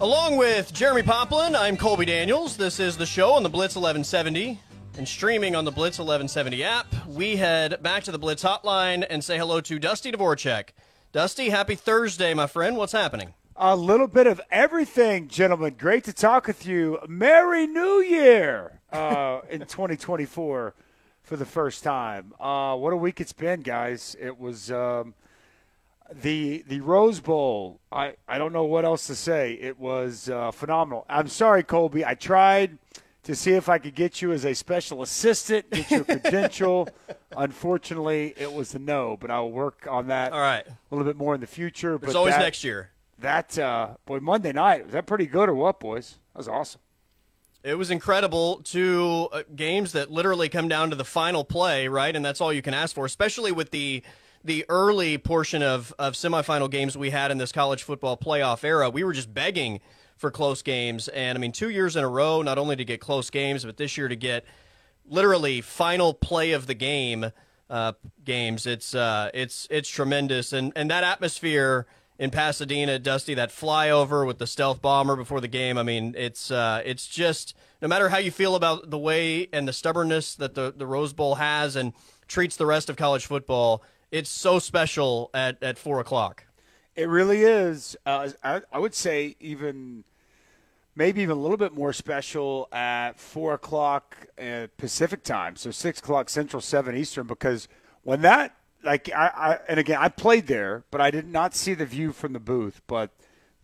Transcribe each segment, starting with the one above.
Along with Jeremy Poplin, I'm Colby Daniels. This is the show on the Blitz 1170 and streaming on the Blitz 1170 app. We head back to the Blitz hotline and say hello to Dusty Dvoracek. Dusty, happy Thursday, my friend. What's happening? A little bit of everything, gentlemen. Great to talk with you. Merry New Year uh, in 2024 for the first time. Uh, what a week it's been, guys. It was um, the the Rose Bowl. I, I don't know what else to say. It was uh, phenomenal. I'm sorry, Colby. I tried to see if I could get you as a special assistant, get your credential. Unfortunately, it was a no, but I'll work on that All right. a little bit more in the future. But always that, next year. That uh, boy, Monday night was that pretty good or what, boys? That was awesome. It was incredible. Two uh, games that literally come down to the final play, right? And that's all you can ask for, especially with the the early portion of of semifinal games we had in this college football playoff era. We were just begging for close games, and I mean, two years in a row, not only to get close games, but this year to get literally final play of the game uh, games. It's uh, it's it's tremendous, and and that atmosphere in Pasadena, Dusty, that flyover with the stealth bomber before the game. I mean, it's uh, it's just no matter how you feel about the way and the stubbornness that the the Rose Bowl has and treats the rest of college football. It's so special at, at four o'clock. It really is. Uh, I, I would say even maybe even a little bit more special at four o'clock uh, Pacific time, so six o'clock Central, seven Eastern. Because when that, like, I, I and again, I played there, but I did not see the view from the booth. But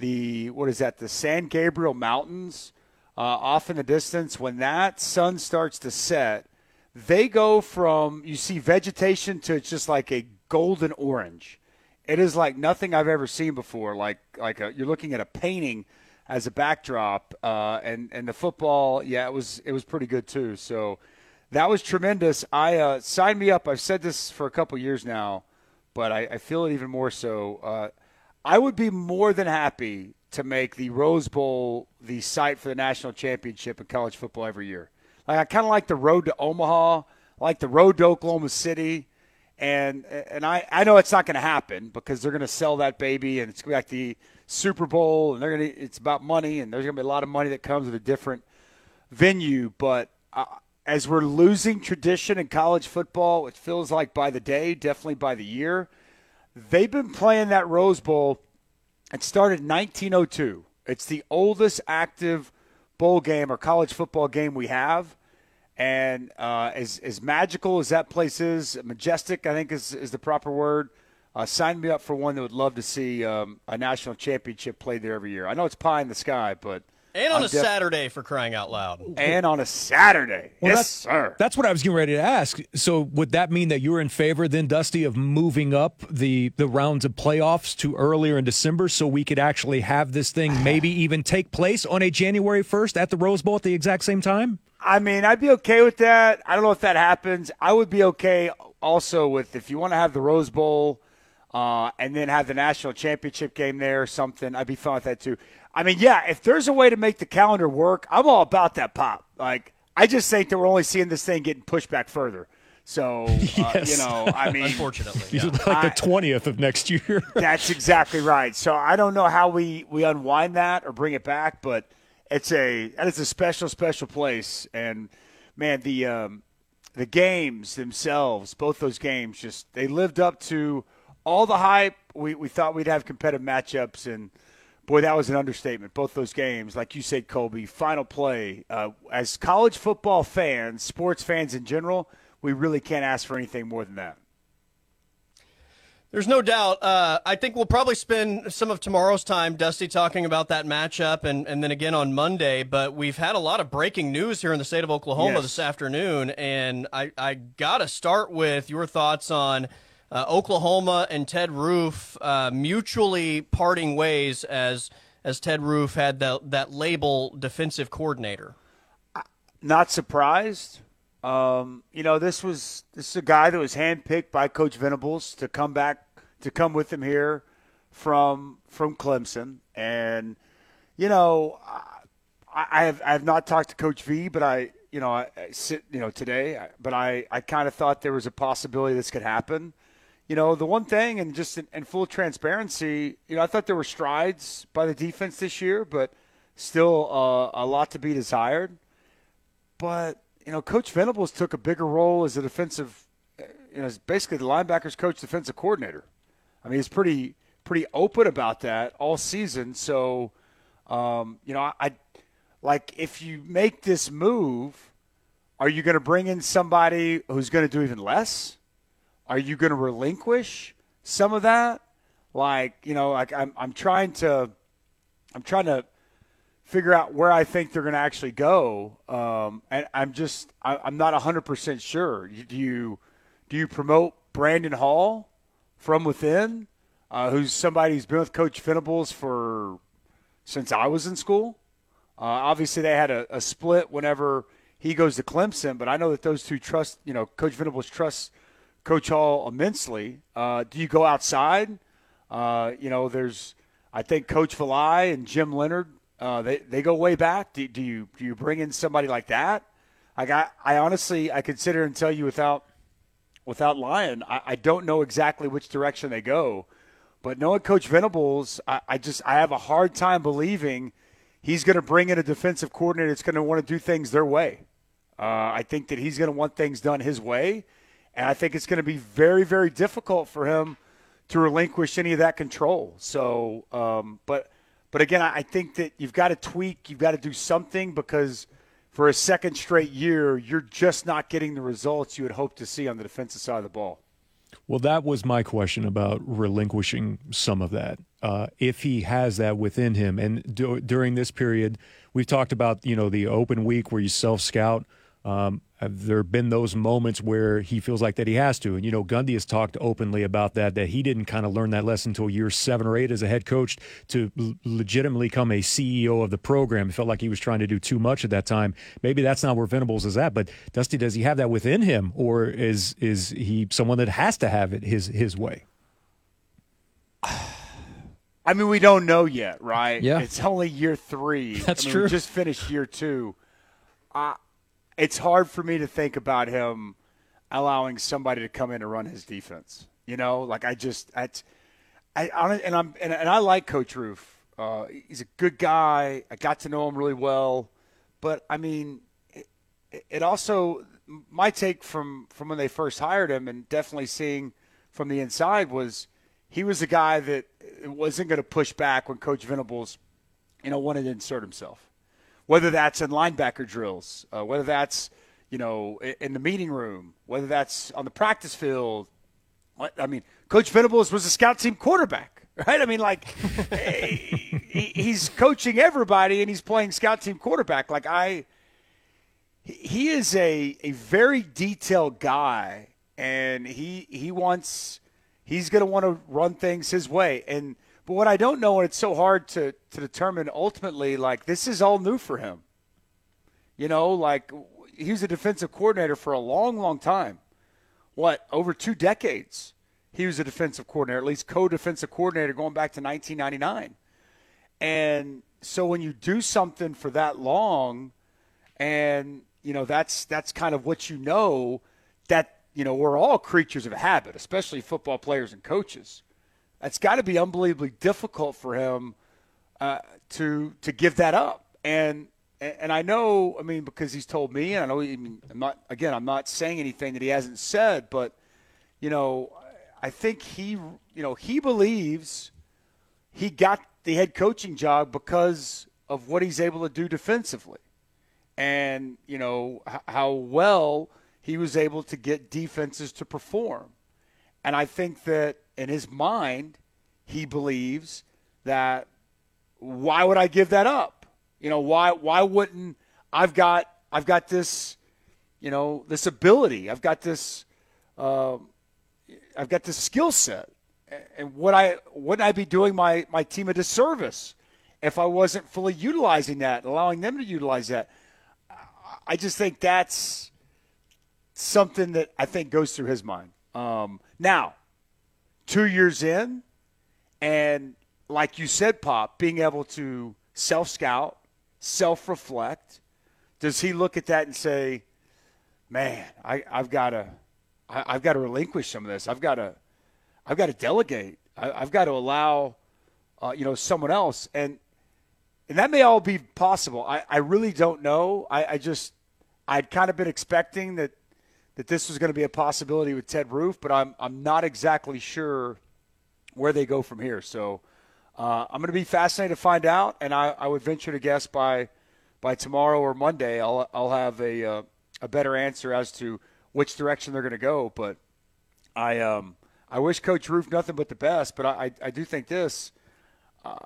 the what is that? The San Gabriel Mountains uh, off in the distance. When that sun starts to set, they go from you see vegetation to it's just like a golden orange. It is like nothing I've ever seen before. Like like a, you're looking at a painting as a backdrop, uh, and and the football, yeah, it was it was pretty good too. So that was tremendous. I uh, signed me up. I've said this for a couple years now, but I, I feel it even more so. Uh, I would be more than happy to make the Rose Bowl the site for the national championship in college football every year. Like I kind of like the road to Omaha, I like the road to Oklahoma City, and and I, I know it's not going to happen because they're going to sell that baby and it's going to be like the Super Bowl and they're going to it's about money and there's going to be a lot of money that comes with a different venue. But uh, as we're losing tradition in college football, it feels like by the day, definitely by the year. They've been playing that Rose Bowl. It started in 1902. It's the oldest active bowl game or college football game we have. And uh, as, as magical as that place is, majestic, I think is, is the proper word. Uh, sign me up for one that would love to see um, a national championship played there every year. I know it's pie in the sky, but and on I'm a def- Saturday for crying out loud. and on a Saturday, Well, yes, that's, sir. That's what I was getting ready to ask. So, would that mean that you're in favor then, Dusty, of moving up the the rounds of playoffs to earlier in December, so we could actually have this thing maybe even take place on a January 1st at the Rose Bowl at the exact same time? I mean, I'd be okay with that. I don't know if that happens. I would be okay also with if you want to have the Rose Bowl uh, and then have the national championship game there or something. I'd be fine with that too. I mean, yeah, if there's a way to make the calendar work, I'm all about that pop. Like, I just think that we're only seeing this thing getting pushed back further. So, uh, Yes. you know, I mean, Unfortunately, yeah. like the 20th of next year. That's exactly right. So I don't know how we, we unwind that or bring it back, but it's a that is a special special place. And man, the um, the games themselves, both those games, just they lived up to all the hype. We we thought we'd have competitive matchups, and boy, that was an understatement. Both those games, like you said, Colby, final play. Uh, as college football fans, sports fans in general, we really can't ask for anything more than that. There's no doubt. Uh, I think we'll probably spend some of tomorrow's time, Dusty, talking about that matchup and, and then again on Monday. But we've had a lot of breaking news here in the state of Oklahoma Yes. this afternoon. And I, I got to start with your thoughts on uh, Oklahoma and Ted Roof uh, mutually parting ways as, as Ted Roof had the, that label defensive coordinator. not surprised. Um, you know, this was this is a guy that was handpicked by Coach Venables to come back to come with him here from from Clemson, and you know, I, I have I have not talked to Coach V, but I you know I, I sit you know today, I- but I I kind of thought there was a possibility this could happen. You know, the one thing, and just in, in full transparency, you know, I thought there were strides by the defense this year, but Still uh, a lot to be desired. But, you know, Coach Venables took a bigger role as a defensive, you know, basically the linebackers coach, defensive coordinator. I mean, he's pretty pretty open about that all season. So, um, you know, I, I like if you make this move, are you going to bring in somebody who's going to do even less? Are you going to relinquish some of that? Like, you know, like I'm, I'm trying to, I'm trying to figure out where I think they're going to actually go. Um, and I'm just, I, I'm not 100% sure. Do you, do you promote Brandon Hall from within, uh, who's somebody who's been with Coach Venables for since I was in school? Uh, obviously, they had a, a, split whenever he goes to Clemson, but I know that those two trust, you know, Coach Venables trusts Coach Hall immensely. Uh, do you go outside? Uh, you know, there's, I think Coach Valai and Jim Leonhard, uh, they, they go way back. Do, do, you do you bring in somebody like that? I got, I honestly, I consider and tell you without without lying, I, I don't know exactly which direction they go. But knowing Coach Venables, I, I just I have a hard time believing he's going to bring in a defensive coordinator that's going to want to do things their way. Uh, I think that he's going to want things done his way, and I think it's going to be very, very difficult for him to relinquish any of that control. So, um, but but again, I think that you've got to tweak, you've got to do something because for a second straight year, you're just not getting the results you would hope to see on the defensive side of the ball. Well, that was my question about relinquishing some of that. Uh, if he has that within him, and do, during this period, we've talked about you know the open week where you self scout. Um, have there been those moments where he feels like that he has to? And you know, Gundy has talked openly about that that he didn't kind of learn that lesson until year seven or eight as a head coach to l- legitimately become a CEO of the program. He felt like he was trying to do too much at that time. Maybe that's not where Venables is at. But Dusty, does he have that within him, or is is he someone that has to have it his his way? I mean, we don't know yet, right? Yeah, it's only year three. That's I mean, true. We just finished year two. Uh, it's hard for me to think about him allowing somebody to come in and run his defense. You know, like I just, I, I and I'm and, and I like Coach Roof. Uh, he's a good guy. I got to know him really well, but I mean, it, it also my take from from when they first hired him, and definitely seeing from the inside was he was a guy that wasn't going to push back when Coach Venables, you know, wanted to insert himself whether that's in linebacker drills, uh, whether that's you know in the meeting room, whether that's on the practice field. I mean, Coach Venables was a scout team quarterback, right? I mean, like he's coaching everybody and he's playing scout team quarterback. Like I, he is a a very detailed guy, and he he wants he's going to want to run things his way and but what I don't know, and it's so hard to, to determine ultimately, like, this is all new for him. You know, like, he was a defensive coordinator for a long, long time. What, over two decades? He was a defensive coordinator, at least co defensive coordinator going back to 1999. And so when you do something for that long, and, you know, that's, that's kind of what you know, that, you know, we're all creatures of habit, especially football players and coaches it's got to be unbelievably difficult for him uh, to to give that up. And and I know, I mean, because he's told me, and I know, I mean, I'm not again, I'm not saying anything that he hasn't said, but you know, I think he, you know, he believes he got the head coaching job because of what he's able to do defensively, and you know how well he was able to get defenses to perform. And I think that in his mind, he believes that why would I give that up? You know, why why wouldn't I've got I've got this, you know, this ability. I've got this uh, I've got this skill set. And would I wouldn't I be doing my, my team a disservice if I wasn't fully utilizing that, allowing them to utilize that? I just think that's something that I think goes through his mind. Um, now, two years in, and like you said, Pop, being able to self scout, self reflect, does he look at that and say, "Man, I, have got to, I, have got to relinquish some of this. I've got to, I've got to delegate. I, have got to allow, uh, you know, someone else." And and that may all be possible. I, I really don't know. I, I just I'd kind of been expecting that that this was going to be a possibility with Ted Roof, but I'm I'm not exactly sure where they go from here. So uh, I'm going to be fascinated to find out, and I, I would venture to guess by by tomorrow or Monday I'll I'll have a uh, a better answer as to which direction they're going to go. But I um I wish Coach Roof nothing but the best, but I I, do think this. Uh,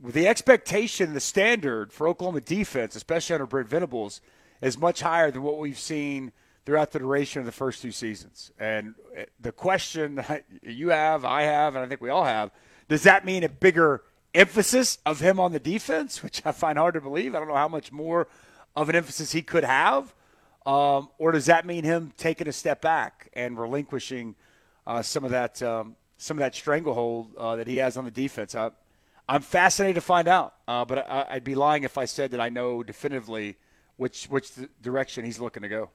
the expectation, the standard for Oklahoma defense, especially under Brent Venables, is much higher than what we've seen throughout the duration of the first two seasons. And uh, the question you have, I have, and I think we all have, does that mean a bigger emphasis of him on the defense, which I find hard to believe? I don't know how much more of an emphasis he could have. Um, or does that mean him taking a step back and relinquishing uh, some of that um, some of that stranglehold uh, that he has on the defense? I, I'm fascinated to find out, uh, but I, would be lying if I said that I know definitively which which direction he's looking to go.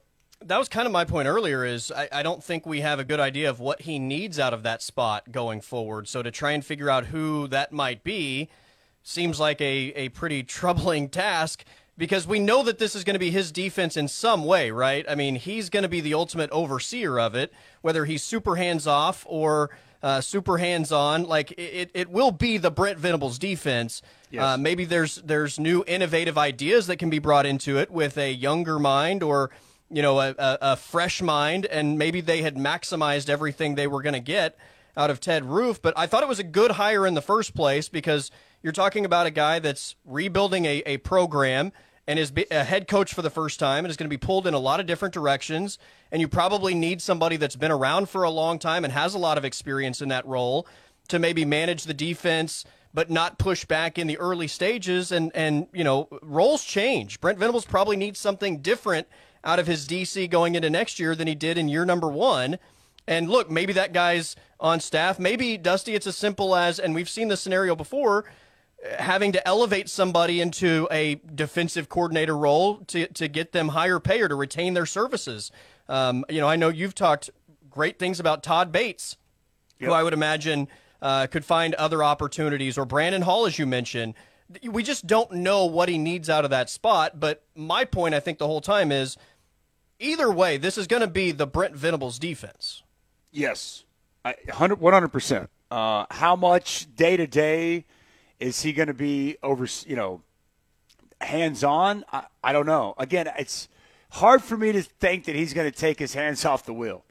That was kind of my point earlier. Is I, I don't think we have a good idea of what he needs out of that spot going forward. So to try and figure out who that might be seems like a, a pretty troubling task because we know that this is going to be his defense in some way, right? I mean, he's going to be the ultimate overseer of it, whether he's super hands off or uh, super hands on. Like it, it will be the Brent Venables defense. Yes. Uh, maybe there's there's new innovative ideas that can be brought into it with a younger mind or you know a, a, a fresh mind, and maybe they had maximized everything they were going to get out of Ted Roof. But I thought it was a good hire in the first place because you're talking about a guy that's rebuilding a, a program and is a head coach for the first time and is going to be pulled in a lot of different directions. And you probably need somebody that's been around for a long time and has a lot of experience in that role to maybe manage the defense, but not push back in the early stages. And, and you know, roles change. Brent Venables probably needs something different out of his DC going into next year than he did in year number one. And look, maybe that guy's on staff. Maybe, Dusty, it's as simple as, and we've seen the scenario before having to elevate somebody into a defensive coordinator role to, to get them higher pay or to retain their services. Um, you know, I know you've talked great things about Todd Bates, yep. who I would imagine uh, could find other opportunities, or Brandon Hall, as you mentioned. We just don't know what he needs out of that spot. But my point, I think, the whole time is either way, this is going to be the Brent Venables defense. Yes, 100%. Uh, how much day to day is he going to be over, you know, hands on? I, I don't know. Again, it's hard for me to think that he's going to take his hands off the wheel.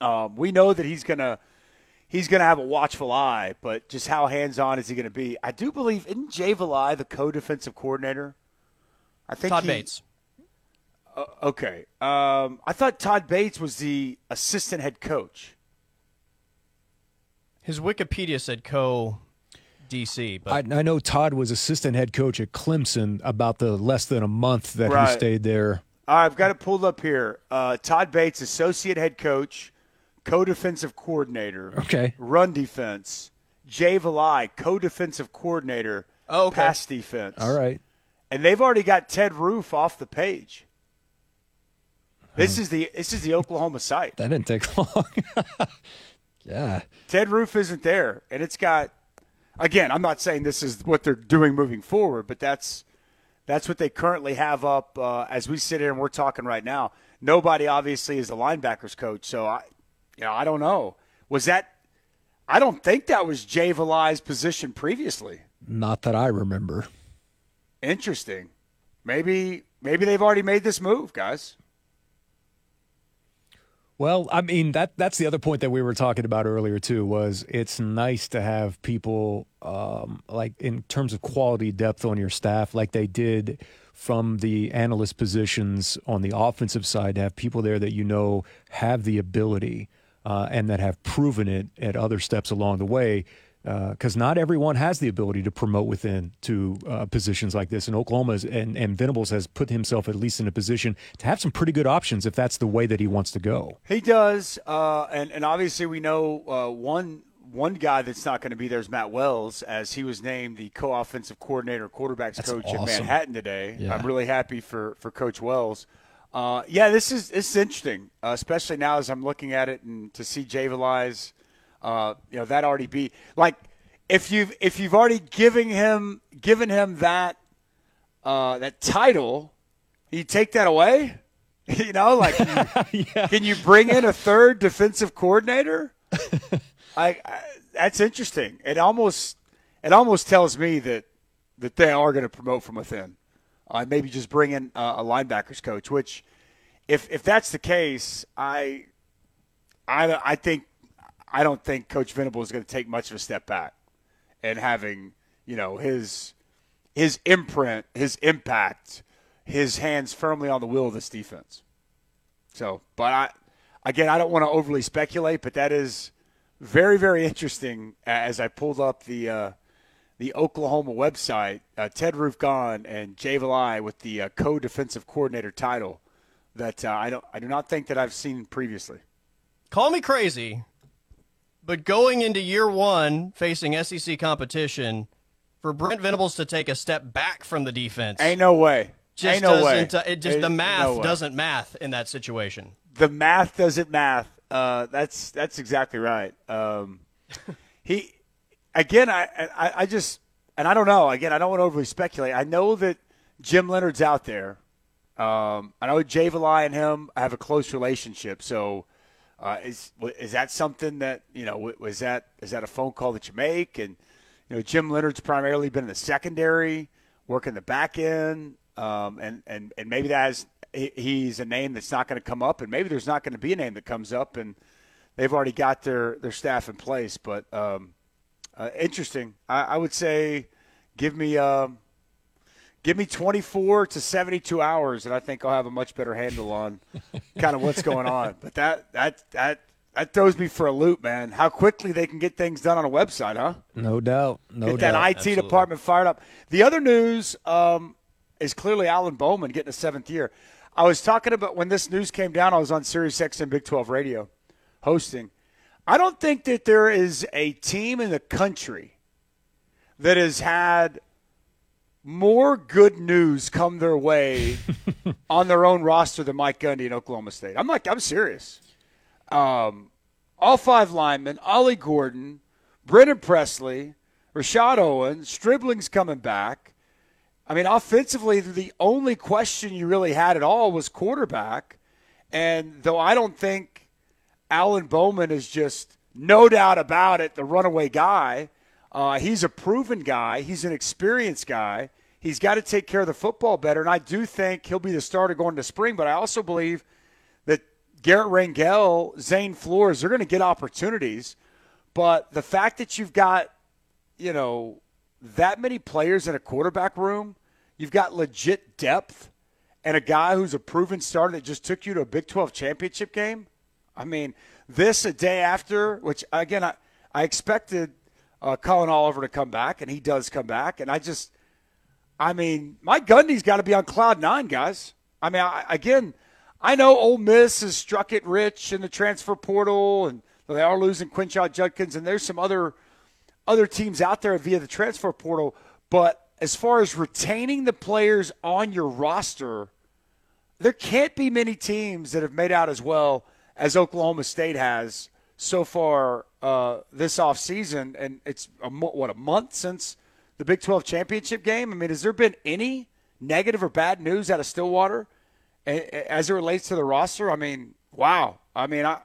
Um, we know that he's going to he's going to have a watchful eye, but just how hands on is he going to be? I do believe isn't Jay Valai the co-defensive coordinator? I think Todd he, Bates. Uh, okay, um, I thought Todd Bates was the assistant head coach. His Wikipedia said co DC. But I, I, know Todd was assistant head coach at Clemson about the less than a month that right. he stayed there. I've got it pulled up here. Uh, Todd Bates, associate head coach, co-defensive coordinator. Okay. Run defense. Jay Valai, co-defensive coordinator. Oh, okay. Pass defense. All right. And they've already got Ted Roof off the page. This hmm. is the this is the Oklahoma site. That didn't take long. yeah. Ted Roof isn't there, and it's got again, I'm not saying this is what they're doing moving forward, but that's that's what they currently have up uh, as we sit here and we're talking right now. Nobody obviously is the linebackers coach, so I, you know, I don't know. Was that? I don't think that was Jay Valai's position previously. Not that I remember. Interesting. Maybe maybe they've already made this move, guys. Well, I mean that that's the other point that we were talking about earlier too was it's nice to have people um, like in terms of quality depth on your staff like they did from the analyst positions on the offensive side to have people there that you know have the ability uh, and that have proven it at other steps along the way because uh, not everyone has the ability to promote within to uh, positions like this. And Oklahoma and, and Venables has put himself at least in a position to have some pretty good options if that's the way that he wants to go. He does, uh, and and obviously we know uh, one one guy that's not going to be there is Matt Wells, as he was named the co-offensive coordinator, quarterbacks that's coach awesome. in Manhattan today. Yeah. I'm really happy for for Coach Wells. Uh, yeah, this is this is interesting, uh, especially now as I'm looking at it and to see Jay Valai's – uh, you know, that already be like if you've if you've already given him given him that uh, that title, you take that away. You know, like yeah. can you bring in a third defensive coordinator? I, I, that's interesting. It almost it almost tells me that that they are going to promote from within. Uh, maybe just bring in uh, a linebackers coach. Which, if if that's the case, I I I think I don't think Coach Venable is going to take much of a step back and having you know his his imprint, his impact, his hands firmly on the wheel of this defense. So, but I again, I don't want to overly speculate, but that is very very interesting. As I pulled up the uh, the Oklahoma website, uh, Ted Roof gone and Jay Valai with the uh, co-defensive coordinator title that uh, I don't I do not think that I've seen previously. Call me crazy, but going into year one facing SEC competition, for Brent Venables to take a step back from the defense, ain't no way. Just ain't no way. It just Ain't the math no doesn't math in that situation. The math doesn't math. Uh, that's that's exactly right. Um, he again, I, I I just and I don't know. Again, I don't want to overly speculate. I know that Jim Leonhard's out there. Um, I know Jay Valai and him have a close relationship. So uh, is is that something that you know was that is that a phone call that you make? And you know, Jim Leonhard's primarily been in the secondary, working the back end, um, and and and maybe that is he's a name that's not going to come up, and maybe there's not going to be a name that comes up, and they've already got their their staff in place. But um, uh, interesting, I, I, would say, give me. Um, give me 24 to 72 hours, and I think I'll have a much better handle on kind of what's going on. But that that that that throws me for a loop, man. How quickly they can get things done on a website, huh? No doubt. No get doubt. that IT Absolutely. department fired up. The other news um, is clearly Alan Bowman getting a seventh year. I was talking about when this news came down. I was on Sirius XM Big 12 Radio hosting. I don't think that there is a team in the country that has had more good news come their way on their own roster than Mike Gundy in Oklahoma State. I'm like, I'm serious. Um, all five linemen, Ollie Gordon, Brennan Presley, Rashod Owens, Stribling's coming back. I mean, offensively, the only question you really had at all was quarterback. And though I don't think Alan Bowman is just no doubt about it, the runaway guy, uh, he's a proven guy. He's an experienced guy. He's got to take care of the football better. And I do think he'll be the starter going to spring. But I also believe that Garret Rangel, Zane Flores, they're going to get opportunities. But the fact that you've got, you know, that many players in a quarterback room, you've got legit depth, and a guy who's a proven starter that just took you to a Big 12 championship game. I mean, this a day after, which again, I, I expected uh, Collin Oliver to come back, and he does come back. And I just, I mean, Mike Gundy's got to be on cloud nine, guys. I mean, I, again, I know Ole Miss has struck it rich in the transfer portal, and they are losing Quinshon Judkins, and there's some other other teams out there via the transfer portal. But as far as retaining the players on your roster, there can't be many teams that have made out as well as Oklahoma State has so far uh, this offseason. And it's a, what a month since the Big 12 championship game? I mean, has there been any negative or bad news out of Stillwater as it relates to the roster? I mean, wow. I mean, I.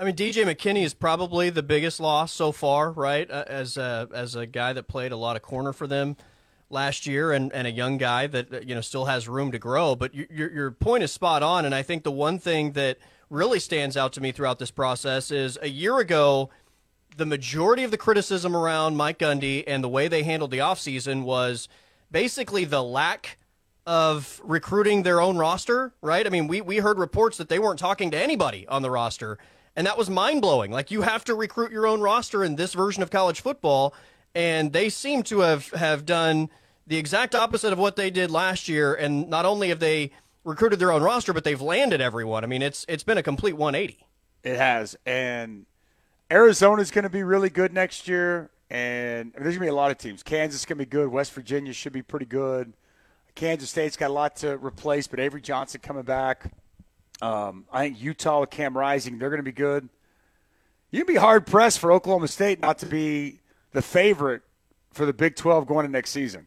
I mean, DJ McKinney is probably the biggest loss so far, right? Uh, as a, as a guy that played a lot of corner for them last year, and, and a young guy that you know still has room to grow. But your your point is spot on, and I think the one thing that really stands out to me throughout this process is a year ago the majority of the criticism around Mike Gundy and the way they handled the offseason was basically the lack of recruiting their own roster, right? I mean, we, we heard reports that they weren't talking to anybody on the roster, and that was mind blowing. Like, you have to recruit your own roster in this version of college football, and they seem to have, have done the exact opposite of what they did last year. And not only have they recruited their own roster, but they've landed everyone. I mean, it's it's been a complete 180. It has, and Arizona's going to be really good next year, and there's going to be a lot of teams. Kansas going to be good. West Virginia should be pretty good. Kansas State's got a lot to replace, but Avery Johnson coming back. Um, I think Utah with Cam Rising, they're going to be good. You'd be hard pressed for Oklahoma State not to be the favorite for the Big 12 going into next season.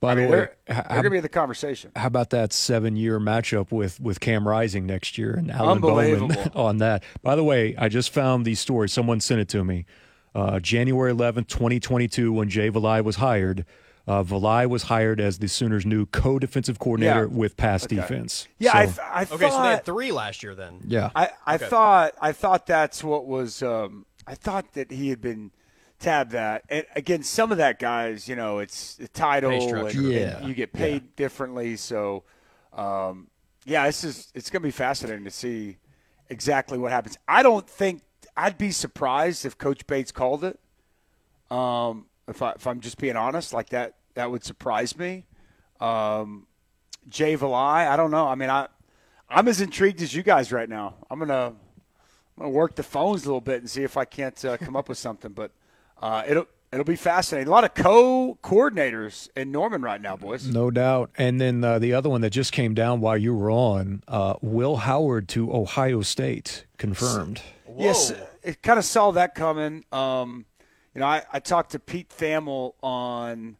By I the mean, way, they're, how, they're going to be the conversation. how about that seven-year matchup with with Cam Rising next year and Alan Bowman on that? By the way, I just found these stories. Someone sent it to me. Uh, January 11th, 2022, when Jay Valai was hired. Uh, Valai was hired as the Sooners' new co-defensive coordinator Yeah. with pass defense. Yeah, So- I, th- I Okay, so they had three last year then. yeah. I, I thought I thought that's what was um, I thought that he had been tabbed that. And again, some of that guys, you know, it's the title and, structure. and Yeah. you get paid differently. So um, yeah, this is it's going to be fascinating to see exactly what happens. I don't think I'd be surprised if Coach Bates called it. Um, if I if I'm just being honest, like that that would surprise me. Um, Jay Valai, I don't know. I mean, I I'm as intrigued as you guys right now. I'm gonna I'm gonna work the phones a little bit and see if I can't uh, come up with something. But uh, it'll it'll be fascinating. A lot of co-coordinators in Norman right now, boys. No doubt. And then uh, the other one that just came down while you were on, uh, Will Howard to Ohio State confirmed. Yes, it kind of saw that coming. Um, you know, I, I talked to Pete Thamel on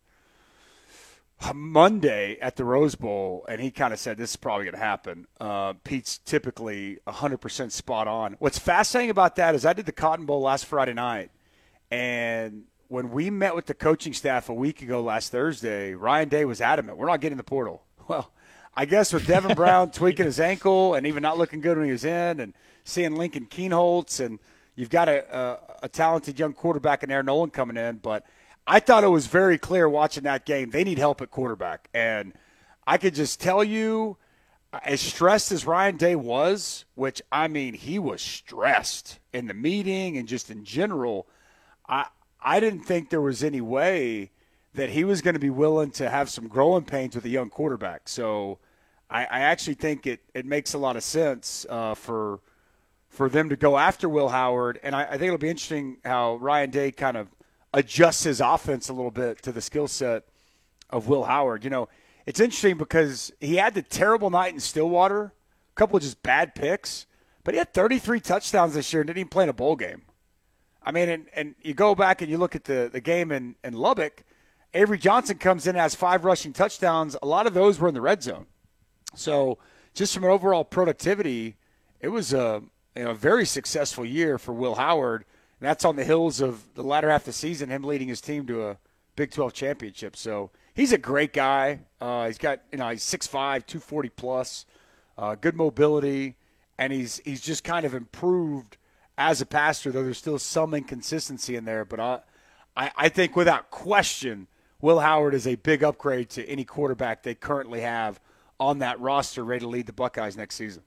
Monday at the Rose Bowl, and he kind of said this is probably going to happen. Uh, Pete's typically 100% spot on. What's fascinating about that is I did the Cotton Bowl last Friday night, and when we met with the coaching staff a week ago last Thursday, Ryan Day was adamant, we're not getting the portal. Well, I guess with Devin Brown tweaking his ankle and even not looking good when he was in, and seeing Lincoln Kienholz, and you've got a, a, a talented young quarterback in Air Noland coming in, but I thought it was very clear watching that game. They need help at quarterback, and I could just tell you, as stressed as Ryan Day was, which I mean, he was stressed in the meeting and just in general. I I didn't think there was any way that he was going to be willing to have some growing pains with a young quarterback. So I, I actually think it, it makes a lot of sense uh, for for them to go after Will Howard, and I, I think it'll be interesting how Ryan Day kind of adjusts his offense a little bit to the skill set of Will Howard. You know, it's interesting because he had the terrible night in Stillwater, a couple of just bad picks, but he had 33 touchdowns this year and didn't even play in a bowl game. I mean, and, and you go back and you look at the, the game in, in Lubbock, Avery Johnson comes in, has five rushing touchdowns. A lot of those were in the red zone. So just from an overall productivity, it was a you know, a very successful year for Will Howard. And that's on the hills of the latter half of the season, him leading his team to a Big 12 championship. So he's a great guy. Uh, he's got, you know, he's 6'5, 240 plus, uh, good mobility, and he's he's just kind of improved as a passer, though there's still some inconsistency in there. But I, I, I think without question, Will Howard is a big upgrade to any quarterback they currently have on that roster ready to lead the Buckeyes next season.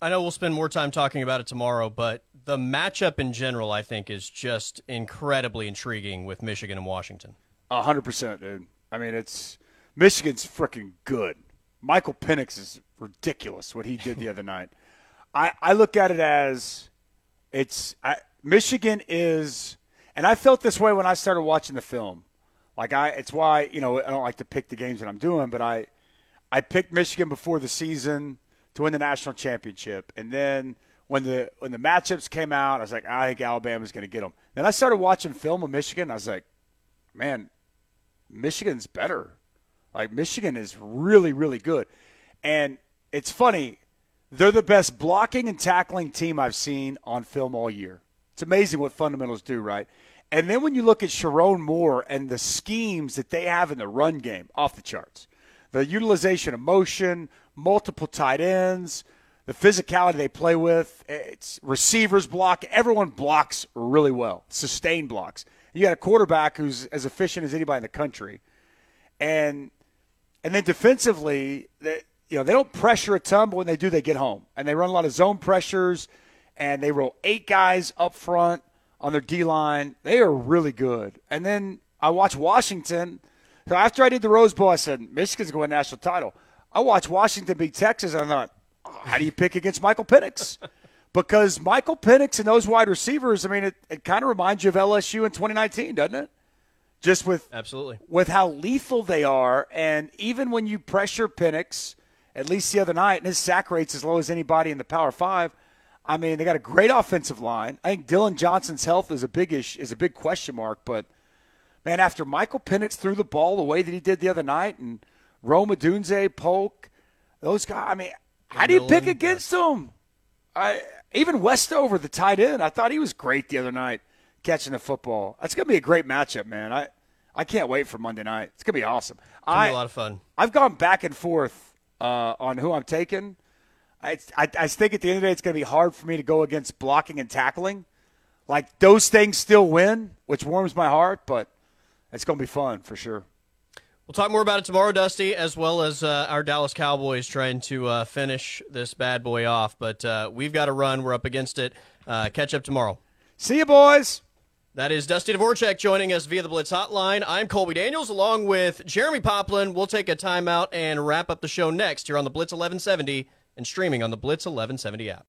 I know we'll spend more time talking about it tomorrow, but the matchup in general, I think, is just incredibly intriguing with Michigan and Washington. A hundred percent, dude. I mean, it's Michigan's freaking good. Michael Penix is ridiculous what he did the other night. I, I look at it as it's I, Michigan is, and I felt this way when I started watching the film. Like I, it's why you know I don't like to pick the games that I'm doing, but I, I picked Michigan before the season to win the national championship, and then when the when the matchups came out, I was like, I think Alabama's going to get them. Then I started watching film of Michigan. I was like, man, Michigan's better. Like Michigan is really, really good. And it's funny, they're the best blocking and tackling team I've seen on film all year. It's amazing what fundamentals do, right? And then when you look at Sherrone Moore and the schemes that they have in the run game, off the charts. The utilization of motion, multiple tight ends, the physicality they play with, it's receivers block. Everyone blocks really well, sustained blocks. You got a quarterback who's as efficient as anybody in the country, and and then defensively, you know they don't pressure a ton, but when they do, they get home and they run a lot of zone pressures, and they roll eight guys up front on their D line. They are really good. And then I watch Washington. So after I did the Rose Bowl, I said Michigan's going to win national title. I watched Washington beat Texas, and I thought, how do you pick against Michael Penix? because Michael Penix and those wide receivers, I mean, it, it kind of reminds you of LSU in 2019, doesn't it? Just with Absolutely. with how lethal they are, and even when you pressure Penix, at least the other night, and his sack rate's as low as anybody in the Power Five, I mean, they got a great offensive line. I think Dillon Johnson's health is a big ish, is a big question mark. But man, after Michael Penix threw the ball the way that he did the other night, and Rome Odunze, Polk, those guys. I mean, how do you pick against them? I even Westover, the tight end. I thought he was great the other night catching the football. That's gonna be a great matchup, man. I I can't wait for Monday night. It's gonna be awesome. It's gonna I, be a lot of fun. I've gone back and forth uh, on who I'm taking. I, I, I think at the end of the day, it's going to be hard for me to go against blocking and tackling. Like those things still win, which warms my heart, but it's going to be fun for sure. We'll talk more about it tomorrow, Dusty, as well as uh, our Dallas Cowboys trying to uh, finish this bad boy off. But uh, we've got to run. We're up against it. Uh, catch up tomorrow. See you, boys. That is Dusty Dvoracek joining us via the Blitz Hotline. I'm Colby Daniels along with Jeremy Poplin. We'll take a timeout and wrap up the show next here on the Blitz 1170 and streaming on the Blitz 1170 app.